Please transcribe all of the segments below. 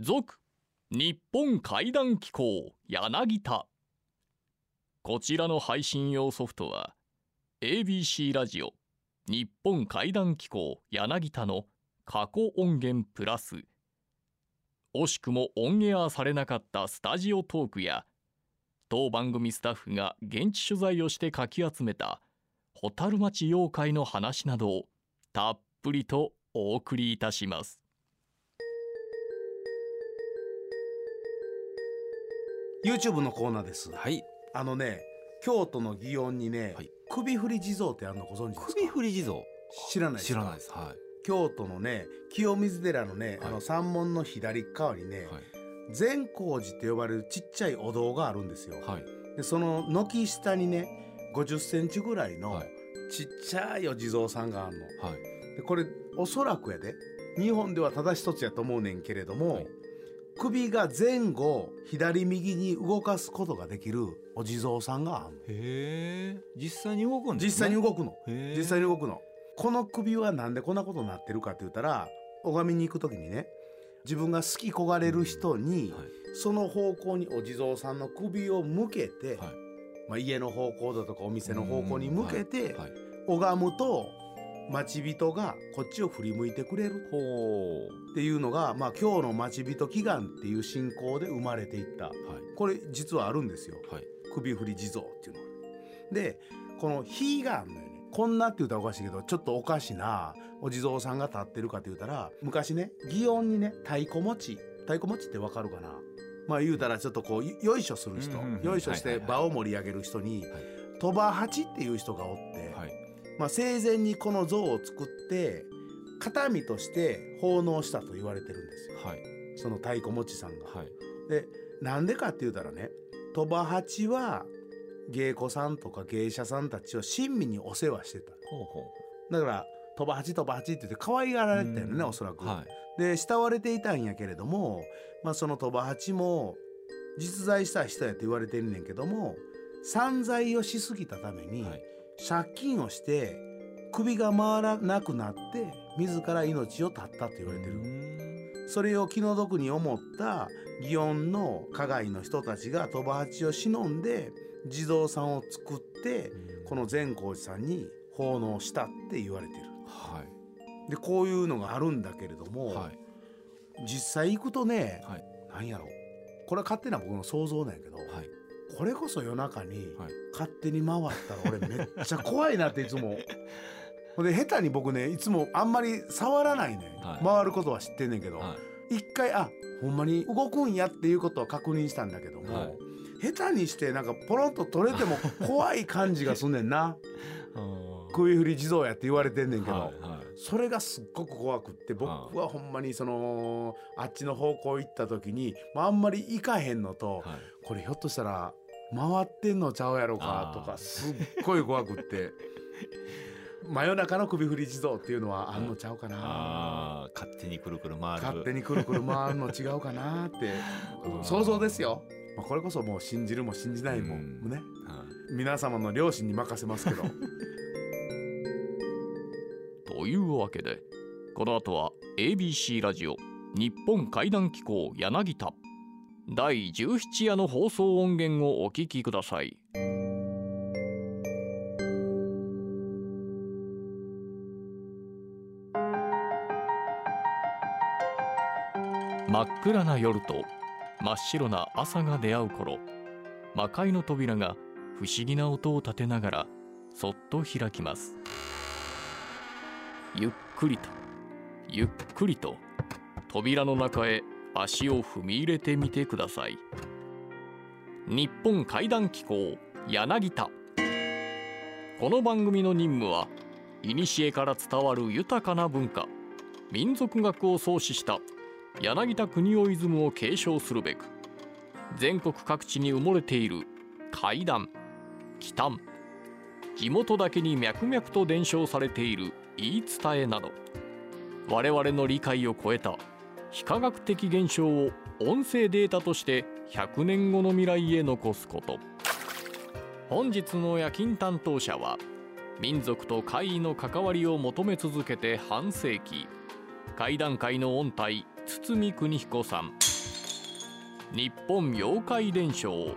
続日本怪談機構柳田こちらの配信用ソフトは ABC ラジオ日本怪談機構柳田の過去音源プラス惜しくもオンエアされなかったスタジオトークや当番組スタッフが現地取材をしてかき集めた蛍町妖怪の話などをたっぷりとお送りいたします。YouTube のコーナーです。はい。あのね京都の祇園にね、はい。首振り地蔵ってあるのご存知ですか？首振り地蔵？知らないですか？知らないです。は京都のね清水寺のね、はい。あの山門の左側にね、いはい。善光寺って呼ばれるちっちゃいお堂があるんですよ、はい。でその軒下にね50センチぐらいのはい。ちっちゃいお地蔵さんがあるの。はい。でこれおそらくやで。日本ではただ一つやと思うねんけれども、はい首が前後左右に動かすことができるお地蔵さんがあるの。へえ。実際に動くんです実際に動くの。実際に動くの。この首はなんでこんなことになってるかって言ったら拝みに行く時にね自分が好き焦がれる人に、はい。その方向にお地蔵さんの首を向けて、はい。まあ、家の方向だとかお店の方向に向けてはい。拝むと待ち人がこっちを振り向いてくれる。ほっていうのが、まあ、今日の待ち人祈願っていう信仰で生まれていった。うはい。これ実はあるんですよ。はい。首振り地蔵っていうのが。でこの火があるのよねこんなって言ったらおかしいけどちょっとおかしなお地蔵さんが立ってるかって言ったら昔ね祇園にね太鼓持ち太鼓持ちってわかるかな？まあ言うたらちょっとこうよよいしょする人。うんうんうん。よいしょして場を盛り上げる人にはい。鳥羽八っていう人がおって、はいまあ、生前にこの像を作って形見として奉納したと言われてるんですよ。はい。その太鼓持ちさんが。はい。でなんでかって言うたらね鳥羽八は芸妓さんとか芸者さんたちを親身にお世話してた。ほうほだから鳥羽八鳥羽八って言って可愛がられてたよねうん。おそらく。はい。で慕われていたんやけれども、まあ、その鳥羽八も実在した人やって言われてんねんけども散財をしすぎたために、はい借金をして首が回らなくなって自ら命を絶ったと言われてる。るそれを気の毒に思った祇園の加害の人たちが鳥羽八を忍んで地蔵さんを作ってこの善光寺さんに奉納したって言われてる。はい。でこういうのがあるんだけれども、はい。実際行くとね、はい。なんやろこれは勝手な僕の想像なんやけど、はいこれこそ夜中にはい。勝手に回ったら俺めっちゃ怖いなっていつも。ほんで下手に僕ねいつもあんまり触らないね、はい。回ることは知ってんねんけど、はい。一回あほんまに動くんやっていうことは確認したんだけども、はい。下手にしてなんかポロンと取れても 怖い感じがすんねんな。首振り地蔵やって言われてんねんけど、はいはい。それがすっごく怖くって僕はほんまにそのあっちの方向行った時に、まあ、あんまり行かへんのと、はい。これひょっとしたら回ってんのちゃうやろかとかすっごい怖くって。真夜中の首振り地蔵っていうのはあんのちゃうかな。あー勝手にくるくる回る。勝手にくるくる回るの違うかなって。想像ですよ、まあ、これこそもう信じるも信じないもうん。ねはい。皆様の良心に任せますけど。というわけでこの後は ABC ラジオ日本怪談機構柳田第17夜の放送音源をお聞きください。真っ暗な夜と真っ白な朝が出会う頃魔界の扉が不思議な音を立てながらそっと開きます。ゆっくりとゆっくりと扉の中へ足を踏み入れてみてください。日本怪談機構柳田。この番組の任務は古から伝わる豊かな文化民族学を創始した柳田国夫イズムを継承するべく全国各地に埋もれている怪談奇談地元だけに脈々と伝承されている言い伝えなど我々の理解を超えた非科学的現象を音声データとして100年後の未来へ残すこと。本日の夜勤担当者は民族と怪異の関わりを求め続けて半世紀。怪談界の音体堤邦彦さん。日本妖怪伝承。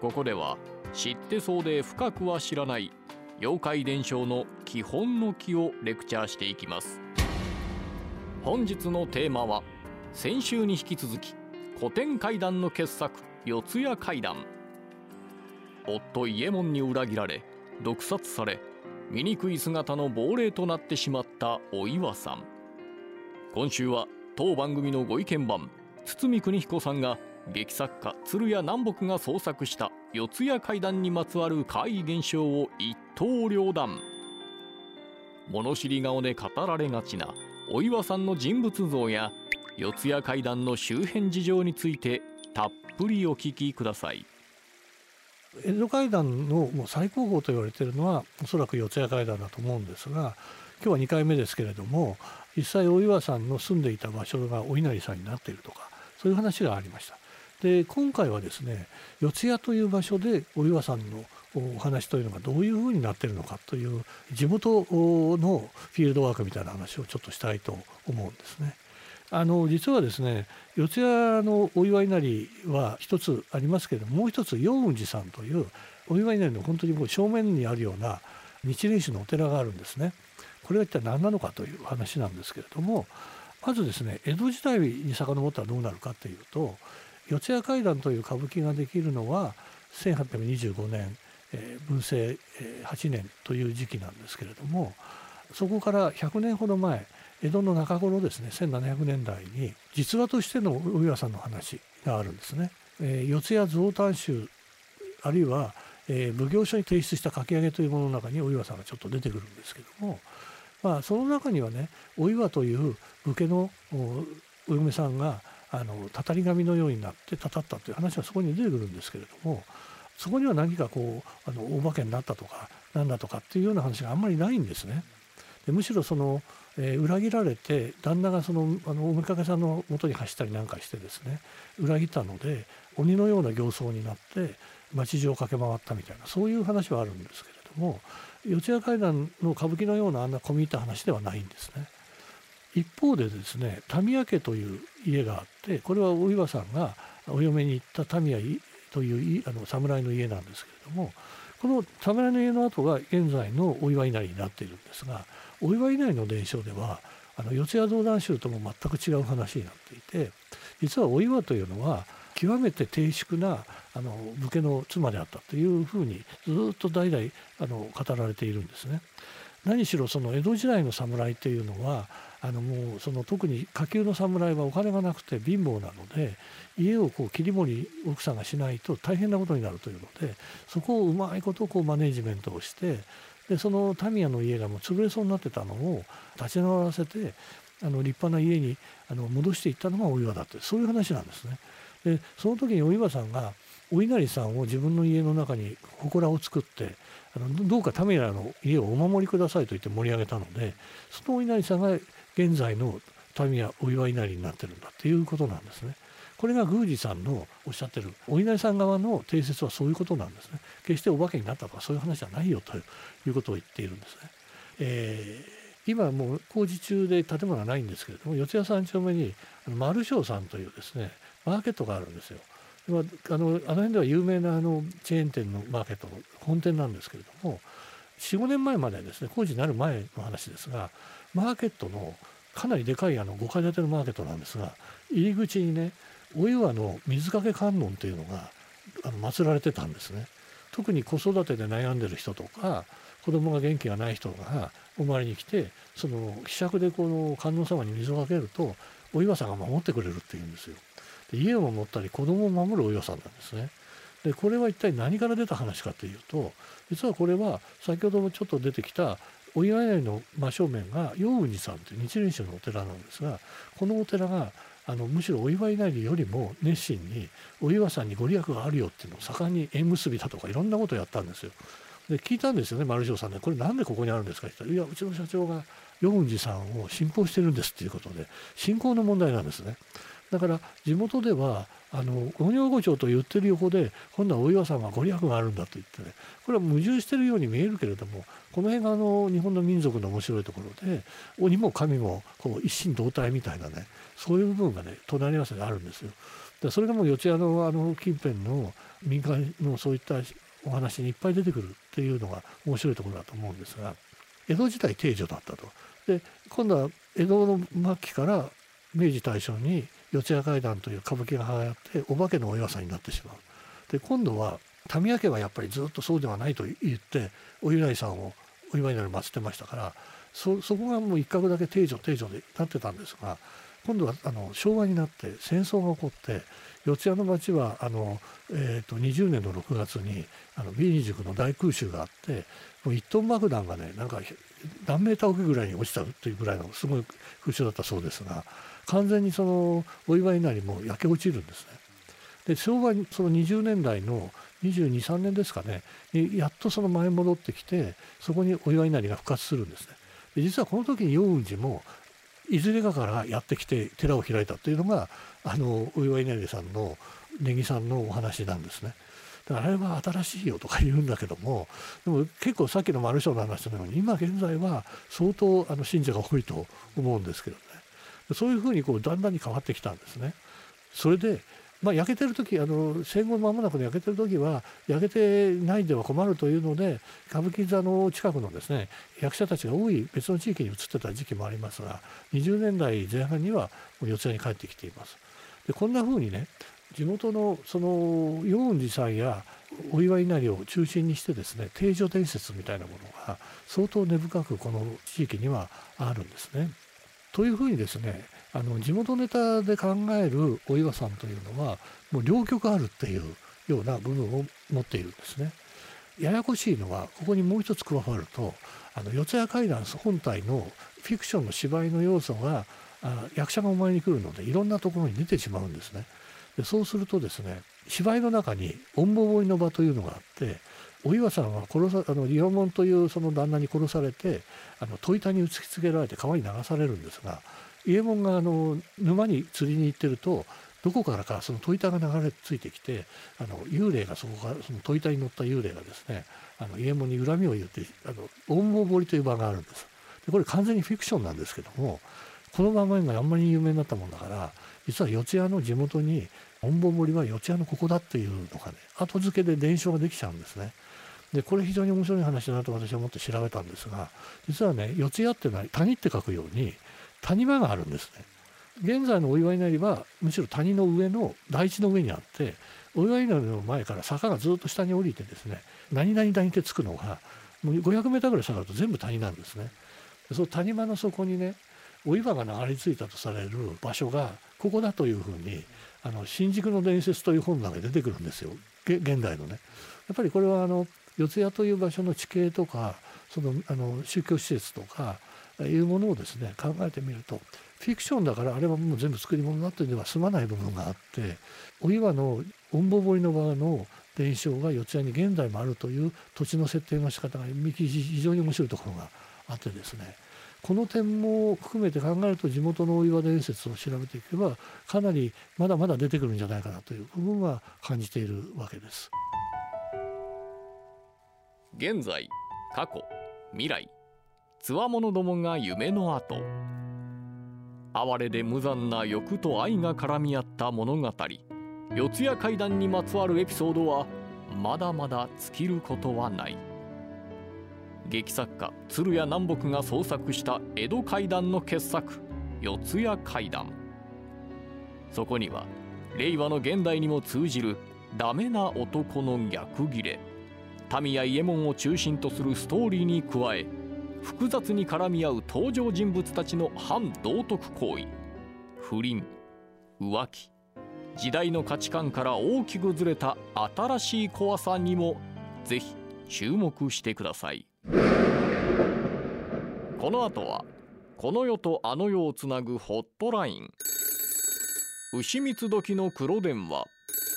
ここでは知ってそうで深くは知らない妖怪伝承の基本の木をレクチャーしていきます。本日のテーマは先週に引き続き古典怪談の傑作四谷怪談。夫伊右衛門に裏切られ毒殺され醜い姿の亡霊となってしまったお岩さん。今週は当番組のご意見番堤邦彦さんが劇作家鶴屋南北が創作した四谷怪談にまつわる怪異現象を一刀両断。物知り顔で語られがちなお岩さんの人物像や四谷怪談の周辺事情についてたっぷりお聞きください江戸階段のもう最高峰と言われているのはおそらく四谷階段だと思うんですが今日は2回目ですけれども実際お岩さんの住んでいた場所がお稲荷さんになっているとかそういう話がありました。で今回はですね四谷という場所でお岩さんのお話というのがどういうふうになっているのかという地元のフィールドワークみたいな話をちょっとしたいと思うんですね。あの実はですね四谷のお祝い稲荷は一つありますけれどももう一つ陽雲寺さんというお祝い稲荷の本当にもう正面にあるような日蓮宗のお寺があるんですね。これは一体何なのかという話なんですけれどもまずですね江戸時代に遡ったらどうなるかというと四谷怪談という歌舞伎ができるのは1825年、えー、文政8年という時期なんですけれどもそこから100年ほど前江戸の中頃ですね1700年代に実話としてのお岩さんの話があるんですね。えー、四谷増丹集あるいは、えー、奉行所に提出した書き上げというものの中にお岩さんがちょっと出てくるんですけども、まあ、その中にはねお岩という武家のお嫁さんがあのたたり神のようになってたたったという話はそこに出てくるんですけれどもそこには何かこうあのお化けになったとかなんだとかっていうような話があんまりないんですね。でむしろその、えー、裏切られて旦那がそのあのおめかけさんの元に走ったりなんかしてですね裏切ったので鬼のような形相になって町中を駆け回ったみたいなそういう話はあるんですけれども四谷怪談の歌舞伎のようなあんな込み入った話ではないんですね。一方でですね民谷家という家があってこれはお岩さんがお嫁に行った民谷というあの侍の家なんですけれどもこの侍の家の跡が現在のお祝い稲荷になっているんですがお祝い稲荷の伝承ではあの四谷道談宗とも全く違う話になっていて実はお岩というのは極めて低粛なあの武家の妻であったというふうにずっと代々あの語られているんですね。何しろその江戸時代の侍っていうのはあのもうその特に下級の侍はお金がなくて貧乏なので家をこう切り盛り奥さんがしないと大変なことになるというのでそこをうまいことこうマネジメントをしてでその民谷の家がもう潰れそうになってたのを立ち直らせてあの立派な家にあの戻していったのがお岩だってそういう話なんですね。でその時にお岩さんがお稲荷さんを自分の家の中に祠を作ってあのどうか民谷の家をお守りくださいと言って盛り上げたのでそのお稲荷さんが現在の民谷お祝い稲荷になってるんだっていうことなんですね。これが宮司さんのおっしゃってるお稲荷さん側の定説はそういうことなんですね。決してお化けになったとかそういう話じゃないよということを言っているんですね。えー、今もう工事中で建物はないんですけれども四谷三丁目に丸翔さんというですねマーケットがあるんですよ。あのあの辺では有名なあのチェーン店のマーケットの本店なんですけれども45年前までですね工事になる前の話ですがマーケットのかなりでかいあの5階建てのマーケットなんですが入り口にねお岩の水かけ観音というのがあの祀られてたんですね。特に子育てで悩んでる人とか子供が元気がない人がお参りに来てそのひしゃくでこの観音様に水をかけるとお岩さんが守ってくれるっていうんですよ。で家を守ったり子供を守るお岩さんなんですね。でこれは一体何から出た話かというと実はこれは先ほどもちょっと出てきたお祝いの真正面が陽雲寺さんという日蓮宗のお寺なんですがこのお寺があのむしろお祝い稲荷よりも熱心にお岩さんにご利益があるよっていうのを盛んに縁結びだとかいろんなことをやったんですよ。で聞いたんですよね丸城さんねこれなんでここにあるんですかって言ったら「いやうちの社長が陽雲寺さんを信仰してるんです」っていうことで信仰の問題なんですね。だから地元ではあの五女御町と言ってる横で今度はお岩さんがご利益があるんだと言ってねこれは矛盾してるように見えるけれどもこの辺があの日本の民族の面白いところで鬼も神もこう一心同体みたいなねそういう部分がね隣り合わせであるんですよ。でそれがもう四谷のあの近辺の民間のそういったお話にいっぱい出てくるっていうのが面白いところだと思うんですが江戸時代定女だったと。で今度は江戸の末期から明治大正に四谷怪談という歌舞伎が流行ってお化けのお岩さんになってしまう。で今度は民谷家はやっぱりずっとそうではないと言ってお由来さんをお祝いになる祀ってましたからそそこがもう一角だけ定女定女でなってたんですが今度はあの昭和になって戦争が起こって四谷の町はあの、えー、と20年の6月にあの B 塾の大空襲があってもう1トン爆弾がねなんか何メーター奥ぐらいに落ちたというぐらいのすごい空襲だったそうですが完全にそのお祝いなりも焼け落ちるんですね。で昭和その20年代の223年ですかねやっとその前戻ってきてそこにお祝いなりが復活するんですね。で実はこの時に陽雲寺もいずれかからやってきて寺を開いたというのがあのお祝い稲荷さんの根木さんのお話なんですね。だからあれは新しいよとか言うんだけどもでも結構さっきの丸章の話のように今現在は相当あの信者が多いと思うんですけどそういうふうにこうだんだんに変わってきたんですね。それでまあ、焼けてる時あの戦後間もなく焼けてる時は焼けてないでは困るというので歌舞伎座の近くのですね役者たちが多い別の地域に移ってた時期もありますが20年代前半にはもう四谷に帰ってきています。でこんな風にね地元のその陽雲寺さんやお祝い稲荷を中心にしてですね定女伝説みたいなものが相当根深くこの地域にはあるんですね。というふうにですねあの地元ネタで考えるお岩さんというのはもう両極あるっていうような部分を持っているんですね。ややこしいのはここにもう一つ加わるとあの四谷怪談本体のフィクションの芝居の要素があ役者がお前に来るのでいろんなところに出てしまうんですね。でそうするとですね芝居の中におんぼぼいの場というのがあってお岩さんは殺さあのリオモンというその旦那に殺されてあの戸板に打ちつけられて川に流されるんですが伊右衛門があの沼に釣りに行ってるとどこからかその戸板が流れ着いてきてあの幽霊がそこからその戸板に乗った幽霊がですねあの伊右衛門に恨みを言ってあの恩棒堀という場があるんですでこれ完全にフィクションなんですけどもこの場面があんまり有名になったもんだから実は四谷の地元に恩棒堀は四谷のここだっていうのがね後付けで伝承ができちゃうんですね。でこれ非常に面白い話だなと私は思って調べたんですが実はね四谷ってのは谷って書くように谷間があるんですね。現在のお祝い稲荷はむしろ谷の上の台地の上にあってお祝い稲荷の前から坂がずっと下に降りてですね何々谷ってつくのがもう500メーぐらい下がると全部谷なんですね。その谷間の底にねお岩が流れ着いたとされる場所がここだというふうにあの新宿の伝説という本の中で出てくるんですよ現代のね。やっぱりこれはあの四谷という場所の地形とかそのあの宗教施設とかいうものをですね考えてみるとフィクションだからあれはもう全部作り物だっていうでは済まない部分があってお岩のおんぼぼりの側の伝承が四谷に現代もあるという土地の設定の仕方が非常に面白いところがあってですねこの点も含めて考えると地元のお岩伝説を調べていけばかなりまだまだ出てくるんじゃないかなという部分は感じているわけです。現在過去未来つわものどもが夢の後。哀れで無残な欲と愛が絡み合った物語。四谷怪談にまつわるエピソードはまだまだ尽きることはない。劇作家鶴屋南北が創作した江戸怪談の傑作四谷怪談。そこには令和の現代にも通じるダメな男の逆ギレ。民や伊右衛門を中心とするストーリーに加え複雑に絡み合う登場人物たちの反道徳行為。不倫浮気時代の価値観から大きくずれた新しい怖さにもぜひ注目してください。この後はこの世とあの世をつなぐホットライン。牛蜜時の黒電話。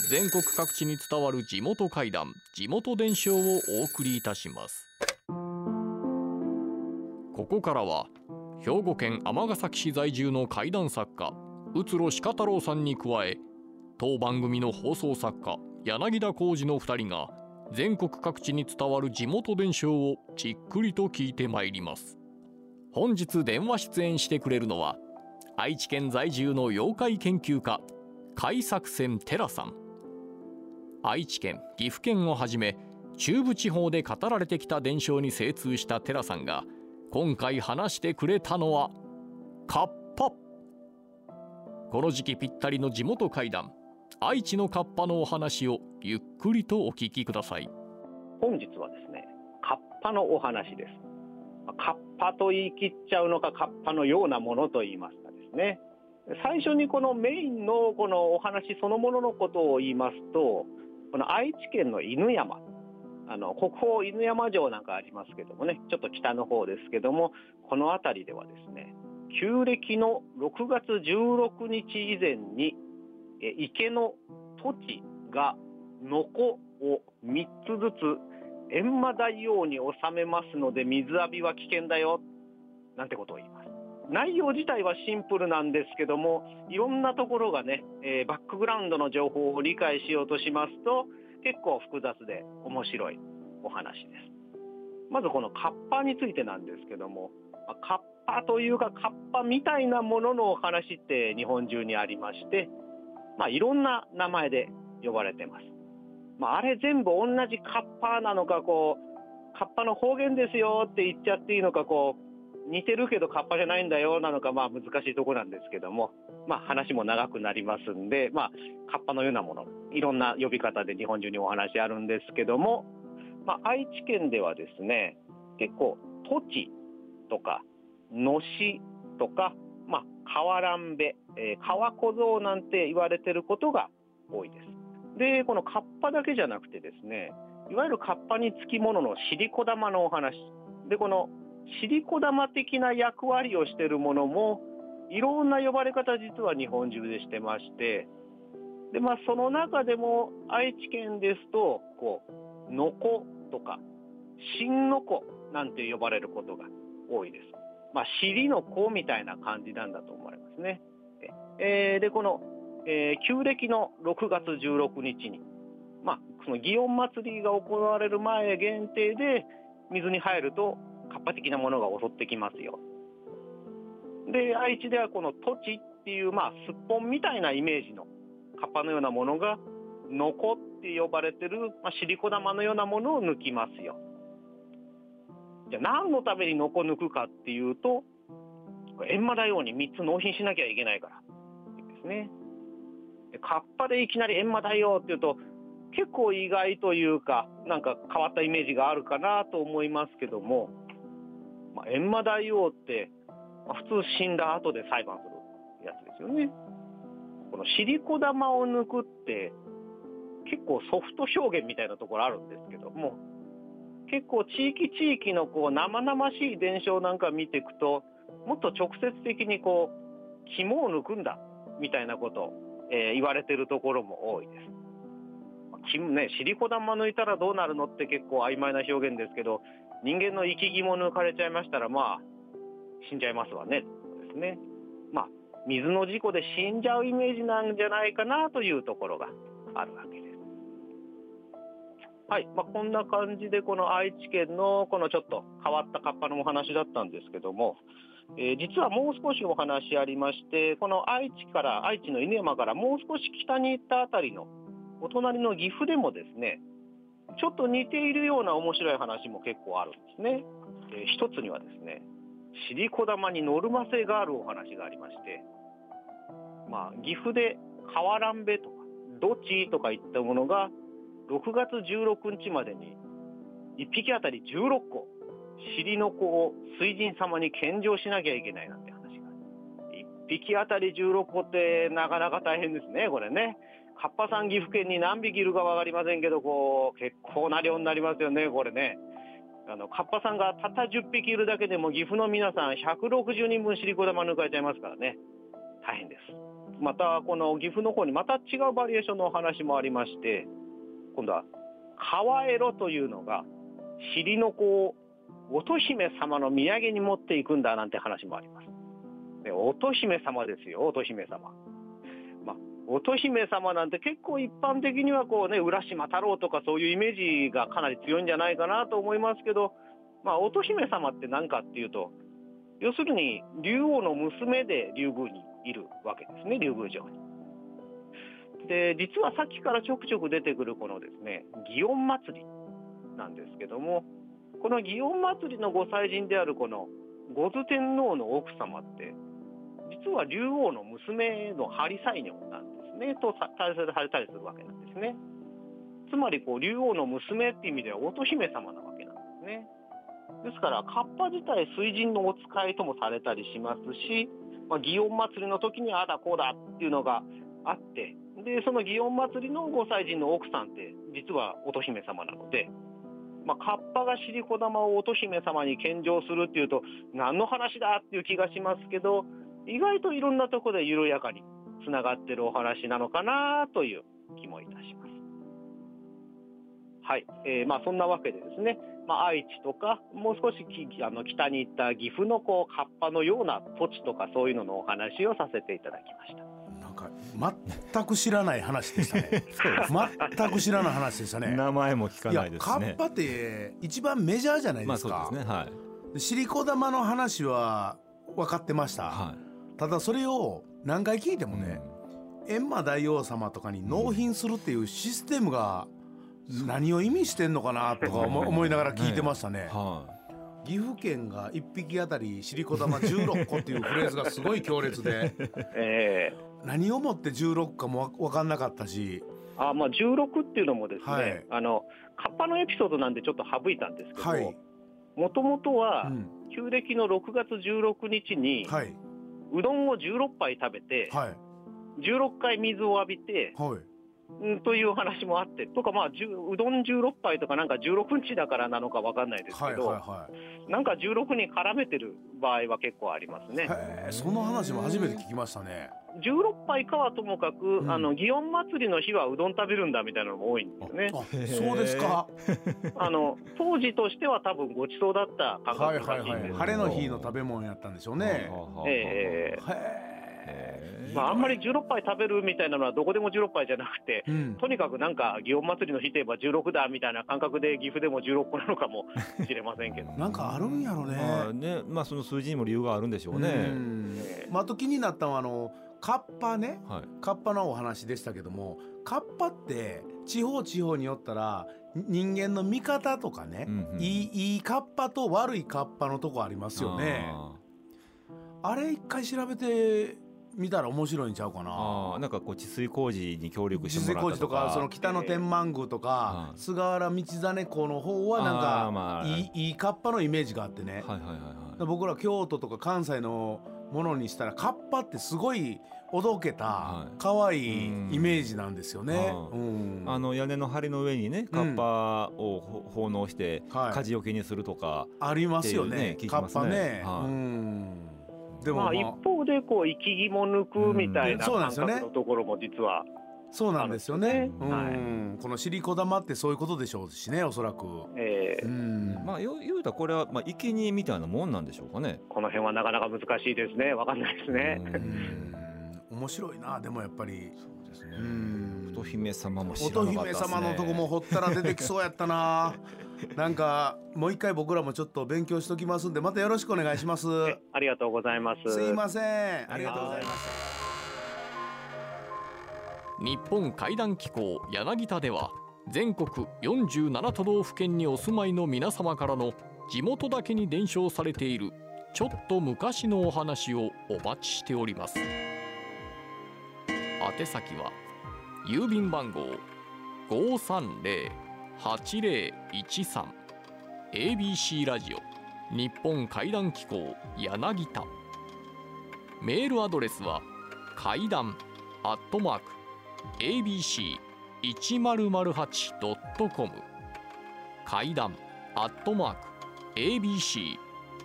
全国各地に伝わる地元怪談地元伝承をお送りいたします。ここからは兵庫県尼崎市在住の怪談作家宇津呂鹿太郎さんに加え当番組の放送作家柳田浩二の2人が全国各地に伝わる地元伝承をじっくりと聞いてまいります。本日電話出演してくれるのは愛知県在住の妖怪研究家海作船寺さん。愛知県岐阜県をはじめ中部地方で語られてきた伝承に精通した寺さんが今回話してくれたのはカッパ。この時期ぴったりの地元会談愛知のカッパのお話をゆっくりとお聞きください。本日はですねカッパのお話です。カッパと言い切っちゃうのかカッパのようなものと言いますかですね。最初にこのメインのこのお話そのもののことを言いますとこの愛知県の犬山。あの国宝犬山城なんかありますけどもね。ちょっと北の方ですけども。この辺りではですね旧暦の6月16日以前に池の土地がのこを3つずつ閻魔大王に収めますので水浴びは危険だよ。なんてことを言います。内容自体はシンプルなんですけどもいろんなところがね、えー、バックグラウンドの情報を理解しようとしますと結構複雑で面白いお話ですまずこのカッパについてなんですけどもカッパというかカッパみたいなもののお話って日本中にありましてまあ、いろんな名前で呼ばれてます。まあ、あれ全部同じカッパなのかこうカッパの方言ですよって言っちゃっていいのかこう似てるけどカッパじゃないんだよなのかまあ難しいとこなんですけども、まあ、話も長くなりますんで、まあ、カッパのようなものいろんな呼び方で日本中にお話あるんですけども、まあ、愛知県ではですね結構土地とかのしとかまあ、川乱べ、えー、川小僧なんて言われてることが多いです。で、このカッパだけじゃなくてですね、いわゆるカッパにつきもののシリコ玉のお話。で、このシリコ玉的な役割をしているものも、いろんな呼ばれ方実は日本中でしてまして、で、まあ、その中でも愛知県ですと、こう、のことか、新のこなんて呼ばれることが多いです。まあ、尻の子みたいな感じなんだと思われますね。えー、で、この、えー、旧暦の6月16日に、まあ、その祇園祭りが行われる前限定で、水に入ると活発的なものが襲ってきますよ。で、愛知ではこの土地っていう、まあ、すっぽんみたいなイメージのカッパのようなものが、ノコって呼ばれてる、まあ、シリコ玉のようなものを抜きますよ。じゃあ何のためにノコ抜くかっていうと、閻魔大王に3つ納品しなきゃいけないからですね。カッパでいきなり閻魔大王っていうと、結構意外というか、なんか変わったイメージがあるかなと思いますけども、まあ、閻魔大王って、まあ、普通死んだ後で裁判するやつですよね。このシリコ玉を抜くって、結構ソフト表現みたいなところあるんですけども、結構地域地域のこう生々しい伝承なんか見ていくともっと直接的にこう肝を抜くんだみたいなこと、えー、言われてるところも多いです。ね、シリコ玉抜いたらどうなるのって結構曖昧な表現ですけど人間の生き肝抜かれちゃいましたらまあ死んじゃいますわねですね。まあ水の事故で死んじゃうイメージなんじゃないかなというところがあるわけです。はい、まあ、こんな感じでこの愛知県のこのちょっと変わったカッパのお話だったんですけども、えー、実はもう少しお話ありましてこの愛知から愛知の犬山からもう少し北に行ったあたりのお隣の岐阜でもですねちょっと似ているような面白い話も結構あるんですね。えー、一つにはですねシリコ玉にノルマ性があるお話がありまして、まあ、岐阜で河乱べとかどっちとかいったものが6月16日までに1匹あたり16個尻の子を水神様に献上しなきゃいけないなんて話が1匹あたり16個ってなかなか大変ですねこれねカッパさん岐阜県に何匹いるか分かりませんけどこう結構な量になりますよねこれねあのカッパさんがたった10匹いるだけでも岐阜の皆さん160人分尻子玉抜かれちゃいますからね大変ですまたこの岐阜の方にまた違うバリエーションのお話もありまして今度は川エロというのが尻の子を乙姫様の土産に持っていくんだなんて話もあります。ね乙姫様ですよ乙姫様。乙姫様なんて結構一般的にはこうね浦島太郎とかそういうイメージがかなり強いんじゃないかなと思いますけど、まあ、乙姫様って何かっていうと要するに竜王の娘で竜宮にいるわけですね竜宮城に。で実はさっきからちょくちょく出てくるこのですね祇園祭りなんですけどもこの祇園祭りのご祭神であるこの五頭天皇の奥様って実は竜王の娘のハリサイニョなんですねとさ大切されたりするわけなんですね。つまりこう竜王の娘っていう意味では乙姫様なわけなんですね。ですからカッパ自体水神のお使いともされたりしますし、まあ、祇園祭の時にああだこうだっていうのがあってでその祇園祭のご祭神の奥さんって実は乙姫様なので、まあ、カッパが尻子玉を乙姫様に献上するっていうと何の話だっていう気がしますけど意外といろんなとこで緩やかにつながってるお話なのかなという気もいたします。はい、えー、まあそんなわけでですね、まあ、愛知とかもう少しきあの北に行った岐阜のこうカッパのような土地とかそういうののお話をさせていただきました。なんか全く知らない話でしたね。全く知らない話でしたね。名前も聞かないですね。カッパって一番メジャーじゃないまあそうですか、ですね。はい。で尻子玉の話は分かってました、はい。ただそれを何回聞いてもね、閻魔大王様とかに納品するっていうシステムが何を意味してんのかなとか思思いながら聞いてましたね。は岐阜県が1匹あたり尻子玉16個っていうフレーズがすごい強烈で えー何をもって16かも分かんなかったし。あまあ、16っていうのもですね、はい。あのカッパのエピソードなんでちょっと省いたんですけはい、どもともとは、うん。旧暦の6月16日に、はいうどんを16杯食べて、はい。16回水を浴びて、はい。うん、というお話もあって、とか、まあ、うどん16杯とか、なんか16日だからなのかわかんないですはいけど、はなんか16に絡めてる場合は結構ありますね。その話も初めて聞きましたね16杯かはともかく、うん。あの祇園祭りの日はうどん食べるんだみたいなのも多いんですよね。あそうですか。あの当時としては多分ごちそうだった感はい覚らしい。んですけど、はいはい晴れの日の食べ物やったんでしょうね。ええへまあ、あんまり16杯食べるみたいなのはどこでも16杯じゃなくて、えうん。とにかくなんか祇園祭りの日といえば16だみたいな感覚で岐阜でも16個なのかもしれませんけど。なんかあるんやろね。まあね。まあその数字にも理由があるんでしょううねん。ええまあ、あと気になったのはあのカッパね。はい。カッパのお話でしたけどもカッパって地方地方によったら人間の見方とかね、うんうん。いいいいカッパと悪いカッパのとこありますよね。ああれ一回調べてみたら面白いんちゃうかーななんかこう治水工事に協力して治水工事とかかその北の天満宮とかええ菅原道真公の方はなんかまあいいいいカッパのイメージがあってね。はいはいはいはい。僕ら京都とか関西のものにしたらカッパってすごいおどけたはい。可愛いイメージなんですよね。ううん。あの屋根の梁の上にねカッパをほ奉納してはい。火事よけにするとか、ありますよね。カッますね。パね。はい。うん。でも、まあ、まあ。一方でこう生き肝抜くみたいなうん。そうなんですよね。感覚のところも実は、そうなんですよね。はいうん。この尻子玉ってそういうことでしょうしねおそらく。えーうん。まあよ言うたらこれはまあ生贄みたいなもんなんでしょうかね。この辺はなかなか難しいですね、わかんないですね。面白いなでもやっぱり。そうですね。うん。乙姫様も知ら乙なかったですね。姫様のとこも掘ったら出てきそうやったな。なんかもう一回僕らもちょっと勉強しときますんでまたよろしくお願いします。ありがとうございます。すいません。ありがとうございます日本怪談機構柳田では全国47都道府県にお住まいの皆様からの地元だけに伝承されているちょっと昔のお話をお待ちしております。宛先は郵便番号530-8013 ABC ラジオ日本怪談機構柳田。メールアドレスは怪談アットマーク abc1008.com 階段アットマーク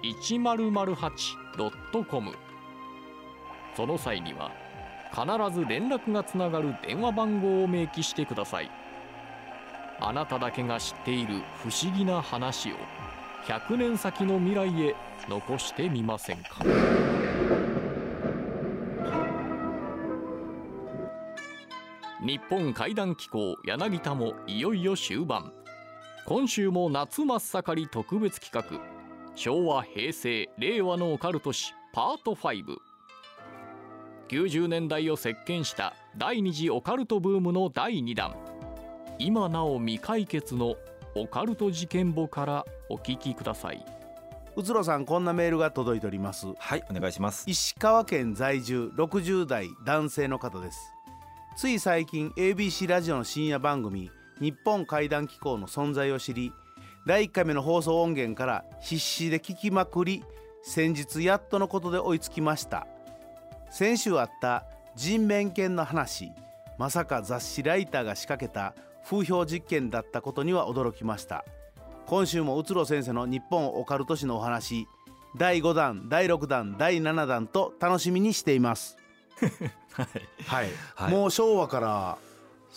abc1008.com その際には必ず連絡がつながる電話番号を明記してください。あなただけが知っている不思議な話を100年先の未来へ残してみませんか？日本怪談機構柳田もいよいよ終盤。今週も夏真っ盛り特別企画。昭和平成令和のオカルト史パート590年代を席巻した第二次オカルトブームの第2弾。今なお未解決のオカルト事件簿からお聞きください。うつろさんこんなメールが届いております。はいお願いします。石川県在住60代男性の方ですつい最近 ABC ラジオの深夜番組日本怪談機構の存在を知り第1回目の放送音源から必死で聞きまくり先日やっとのことで追いつきました。先週あった人面犬の話まさか雑誌ライターが仕掛けた風評実験だったことには驚きました。今週もうつろ先生の日本オカルト史のお話第5弾第6弾第7弾と楽しみにしています。はい。はい、はい。もう昭和から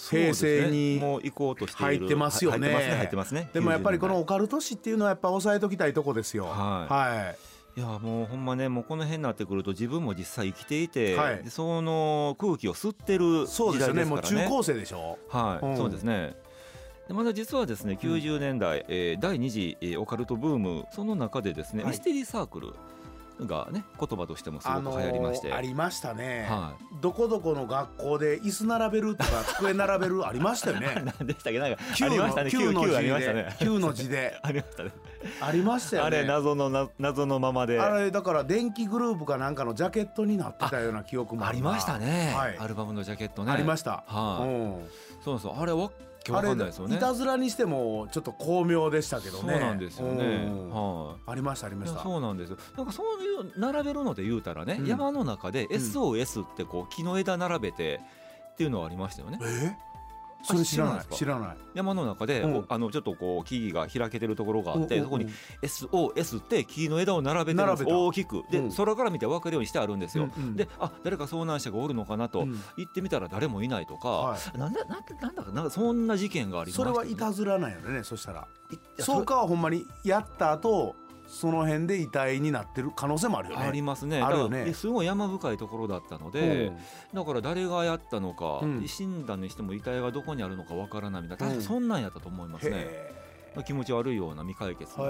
平成にもう行こうとしている。入ってますよね。はい。入ってますね入ってますね。でもやっぱりこの90オカルト史っていうのはやっぱ押さえときたいとこですよ。はい。はい。いやもうほんまねもうこの辺になってくると自分も実際生きていて、はい。でその空気を吸ってる時そうですよね。もう代ですからね。中高生でしょ。はい、うん。そうですね。でまた実はですね90年代、えー第2次、えーオカルトブームその中でですね、はい。ミステリーサークルがね言葉としてもすごく流行りまして、ありましたね、はどこどこの学校で椅子並べるとか机並べるありましたよい、ね何でしたっけ？なんか九ありましたね。九の九字 ありましたね。で九の字で。ありましたねありましたよね。あれ謎のな謎のままで。あれだから電気グループかなんかのジャケットになってたような記憶もありましたね、はい。アルバムのジャケットね。ありました、はい。うん。そうそうあれわけわかんないですよね。いたずらにしてもちょっと巧妙でしたけどね。そうなんですよね。うん。はい。ありましたありました。そうなんですよ。なんかそういう並べるので言うたらね、うん。山の中で SOS ってこう木の枝並べてっていうのはありましたよね。え？それ知らない。知らない。山の中で、う。んおあのちょっとこう木々が開けてるところがあって、うんそこに SOS って木の枝を並べて大きく。で、うん。空から見て分かるようにしてあるんですよ、うんうん。であ誰か遭難者がおるのかなと、うん。行ってみたら誰もいないとか、はなんだなんだなんだかなんかそんな事件がありましたそれよねはいたずらなんやろねそしたら。そうかはほんまにやった後その辺で遺体になってる可能性もあるよね。ありますね。あるよね。すごい山深いところだったので、だから誰がやったのか、うん。死んだにしても遺体がどこにあるのかわからないみたいな、うん。確かそんなんやったと思いますね。へ気持ち悪いような未解決の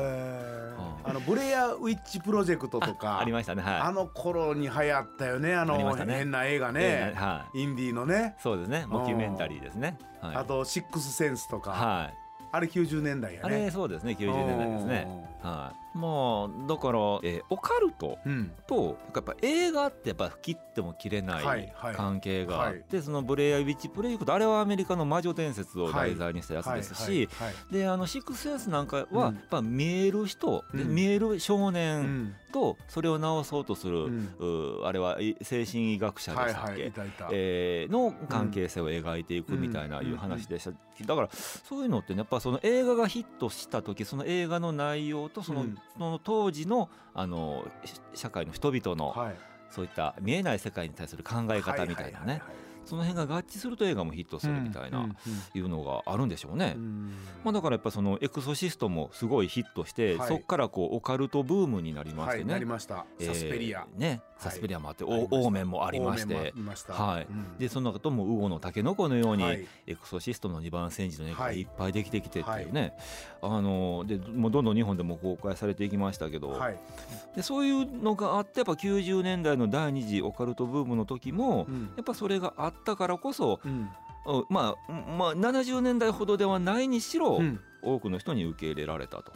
あのブレアウィッチプロジェクトとか ありましたね。はい。あの頃に流行ったよね。あのね。変な映画ね。えーはい。インディーのね。そうですね。モキュメンタリーですね。はい。あとシックスセンスとか。はい。あれ90年代やあれねそうですね。90年代ですね。はいまあだから、えーオカルトうん。とやっぱ映画ってやっぱ切っても切れなはい関係があって、そのブレアウィッチプレイクとあれはアメリカの魔女伝説を題材にしたやつですし、であのシックスセンスなんかうん。はやっぱ見える人、見える少う年ん。とそれを治そうとする、うあれはい精神医学者ではいしたっけ、えーの関係性を描いていくみたいないう話でした、だからそういうのってねやっぱその映画がヒットした時その映画の内容とその,、の当時のあのし社会の人々のはい。そういった見えない世界に対する考え方みたいなねその辺が合致すると映画もヒットするみたいな、いうのがあるんでしょうね。まあ、だからやっぱそのエクソシストもすごいヒットして、はい。そこからこうオカルトブームになりましてね。はいなりました。サスペリア。えーねサスペリアもあって、ありました。オーメンもありまして。はい。うん。でその中ともウオのタケノコのように、はい。エクソシストの二番煎じの映画がはい。いっぱいできてきてっていうね、あのでもうどんどん日本でも公開されていきましたけど、はい。でそういうのがあってやっぱ90年代の第二次オカルトブームの時も、うん。やっぱそれがあったからこそ、うん。うんまあ、まあ70年代ほどではないにしろ、うん。多くの人に受け入れられたと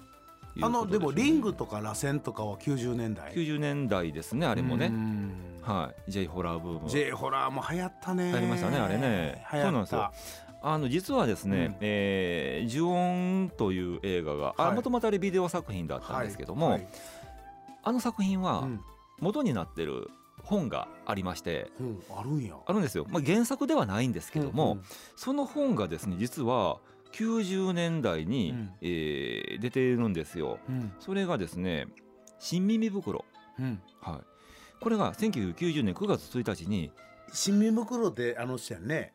あのでもリングとか螺旋とかは90年代。90年代ですねあれもね、うん。はい。J ホラーブーム。J ホラーも流行ったね。流行りましたねあれね。そうなんですよ。あの実はですねうん「えー呪音」という映画がはい。もともとあれビデオ作品だったんですけども、はい。あの作品はうん。元になってる本がありましてうんあるんや。あるんですよ、まあ、原作ではないんですけども、うんその本がですね実は90年代に、うん。えー出ているんですよ。うん。それがですね「新耳袋。うん」はい、これが1990年9月1日に新耳袋ってあの人やんね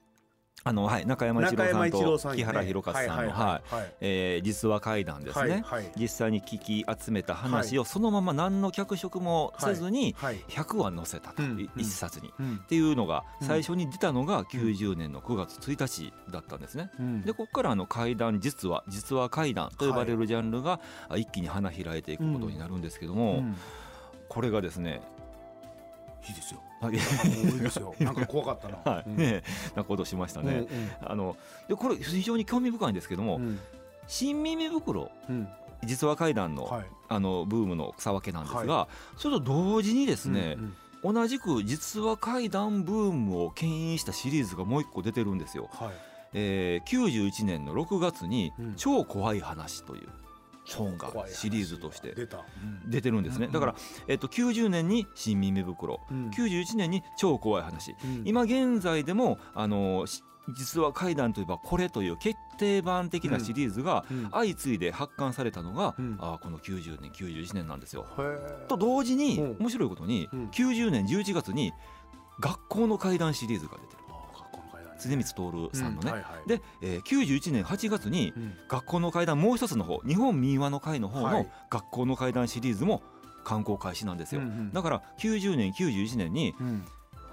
あのはい中山一郎さんと木原弘和さんのはいえ実話怪談ですね、実際に聞き集めた話をそのまま何の脚色もせずに100話載せたと、一冊に、っていうのが最初に出たのが90年の9月1日だったんですね。でここからあの怪談実話実話怪談と呼ばれるジャンルが一気に花開いていくことになるんですけども、これがですねいいですよ。いいですよ。なんか怖かったな。はい、ね、なことしましたね。あのでこれ非常に興味深いんですけども、新耳袋、実話怪談の、あのブームの草分けなんですが、それと同時にですね。同じく実話怪談ブームを牽引したシリーズがもう一個出てるんですよ。はいえー、91年の6月に「超怖い話」という本がシリーズとして。出てるんですね。だから、えっと、90年に「新耳袋」うん、91年に「超怖い話」うん、今現在でもあの実は怪談といえばこれという決定版的なシリーズが相次いで発刊されたのが、うん、あこの90年91年なんですよ。と同時に面白いことに90年11月に学校の怪談シリーズが出てる。常光徹さんのね、うんはいはい、で、えー、91年8月に学校の怪談もう一つの方日本民話の会の方の学校の怪談シリーズも刊行開始なんですよ、だから90年91年に、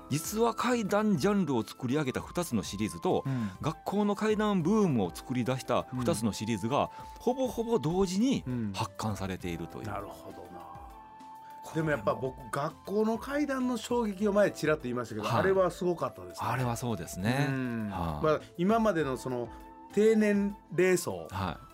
実は怪談ジャンルを作り上げた2つのシリーズと、うん、学校の怪談ブームを作り出した2つのシリーズが、ほぼほぼ同時に発刊されているという。なるほどでもやっぱ僕学校の階段の衝撃を前ちらっと言いましたけど、はい、あれはすごかったですね。あれはそうですね、はあ、まあ、今までのその低年齢層、はい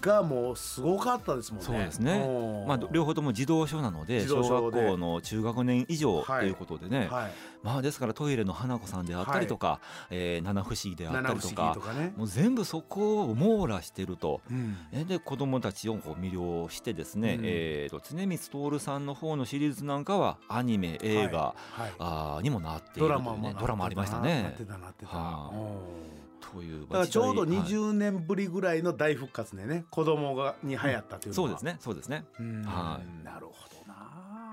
がもうすごかったですもんね。そうですね。まあ両方とも児童書なので小学校の中学年以上ということでね。はいはい、まあですからトイレの花子さんであったりとか、はい、えー、七不思議であったりとか、とね、もう全部そこを網羅してると。うん、で子供たちをこう魅了してですね、うん、えー、と常光徹さんの方のシリーズなんかはアニメ映画、はいはい、あにもなっているというね。ドラマもドラマありましたね。なってたなってた。はあというだからちょうど20年ぶりぐらいの大復活でね子供がに流行ったという、うん、そうですね。そうですね。はい。なるほどな。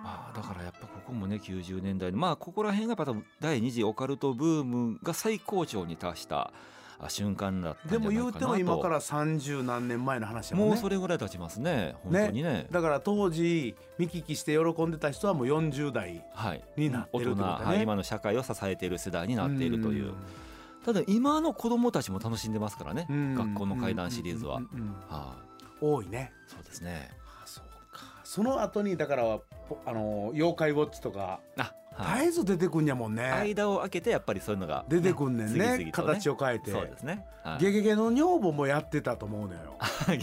まあだからやっぱここもね90年代まあここら辺がまた第二次オカルトブームが最高潮に達した瞬間だったでも言うても今から三十何年前の話も、ね、もうそれぐらい経ちますね。本当にね、ね、だから当時見聞きして喜んでた人はもう40代になってるってことね、はい、今の社会を支えている世代になっているという。うただ今の子供たちも楽しんでますからね、学校の怪談シリーズは、はあ、多いね。そうですね、はあ、そうか。その後にだからあの妖怪ウォッチとかあ絶えず出てくんやもんね。間を空けてやっぱりそういうのが、出てくんねんね、ね、形を変えて。そうですね「ゲゲゲの女房」もやってたと思うのよ。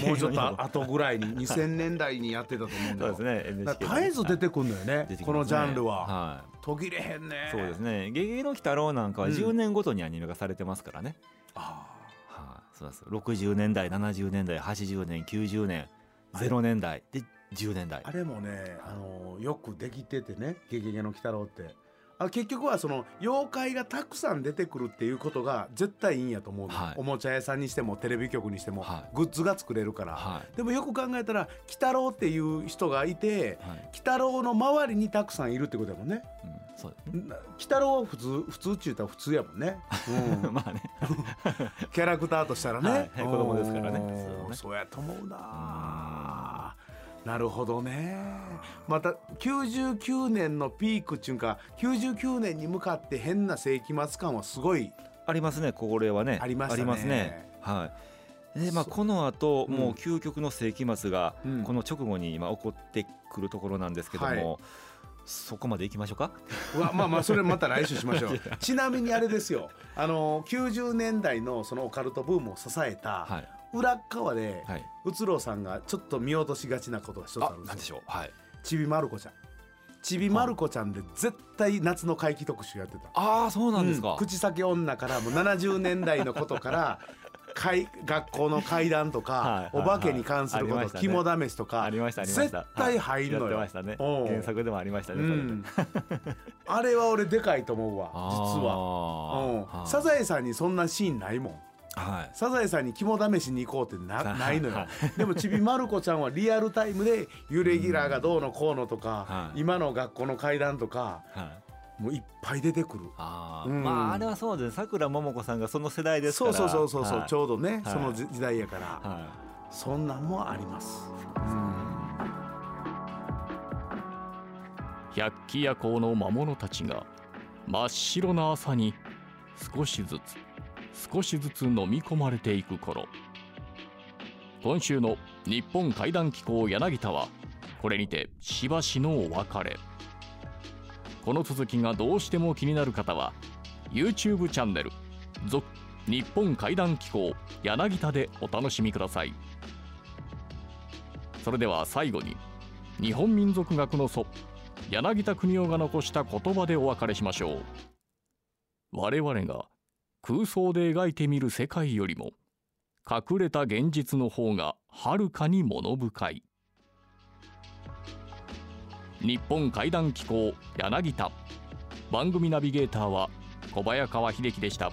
もうちょっと後ぐらいに2000年代にやってたと思うのよ。そうですね。絶えず出てくんのよね、ね、このジャンルは、はい、途切れへんね。そうですね「ゲゲゲの鬼太郎」なんかは10年ごとにアニメ化されてますからね、うん、ああはあそうです60年代70年代80年90年0年代で10年代。あれもねあのよくできててね「ゲゲゲの鬼太郎」ってあ結局はその妖怪がたくさん出てくるっていうことが絶対いいんやと思う、はい、おもちゃ屋さんにしてもテレビ局にしても、はい、グッズが作れるから、はい、でもよく考えたら鬼太郎っていう人がいて、鬼太郎の周りにたくさんいるってことやもんね。うんそう鬼太郎は普通普通っちゅうたら普通やもんね、うん、まあね。キャラクターとしたらね、はい、子供ですからね。そうやと思うななるほどね。また99年のピークっていうか99年に向かって変な世紀末感はすごいありますねこれはね。ありますね。はい。でまあ、この後、うん、もう究極の世紀末がこの直後に今起こってくるところなんですけども、はい、そこまでいきましょうか？まあまあそれまた来週しましょう。ちなみにあれですよ。あの90年代のそのオカルトブームを支えた、はい裏側で、はい、うつろうさんがちょっと見落としがちなことが一つあるんですよ。はい、ちびまる子ちゃん。ちびまる子ちゃんで絶対夏の怪奇特集やってた。ああそうなんですか、うん、口先女からもう70年代のことから 学校の階段とか、お化けに関すること、肝試しとか絶対入るのよ、原作でもありましたね、うん、あれは俺でかいと思うわ実は、うん、サザエさんにそんなシーンないもんはい、サザエさんに肝試しに行こうってなないのよ、でもちびまる子ちゃんはリアルタイムでユレギュラーがどうのこうのとか、今の学校の階段とか、もういっぱい出てくる。あ,、うん、まああれはそうですさくらももこさんがその世代ですから。そうそうそうそう、はい、ちょうどね、はい、その時代やから、はい、そんなんもあります、うん、百鬼夜行の魔物たちが真っ白な朝に少しずつ少しずつ飲み込まれていく頃。今週の日本怪談機構柳田はこれにてしばしのお別れ。この続きがどうしても気になる方は YouTube チャンネル「続日本怪談機構柳田」でお楽しみください。それでは最後に日本民族学の祖柳田国夫が残した言葉でお別れしましょう。我々が空想で描いてみる世界よりも隠れた現実の方がはるかに物深い日本怪談機構柳田番組ナビゲーターは小早川秀樹でした。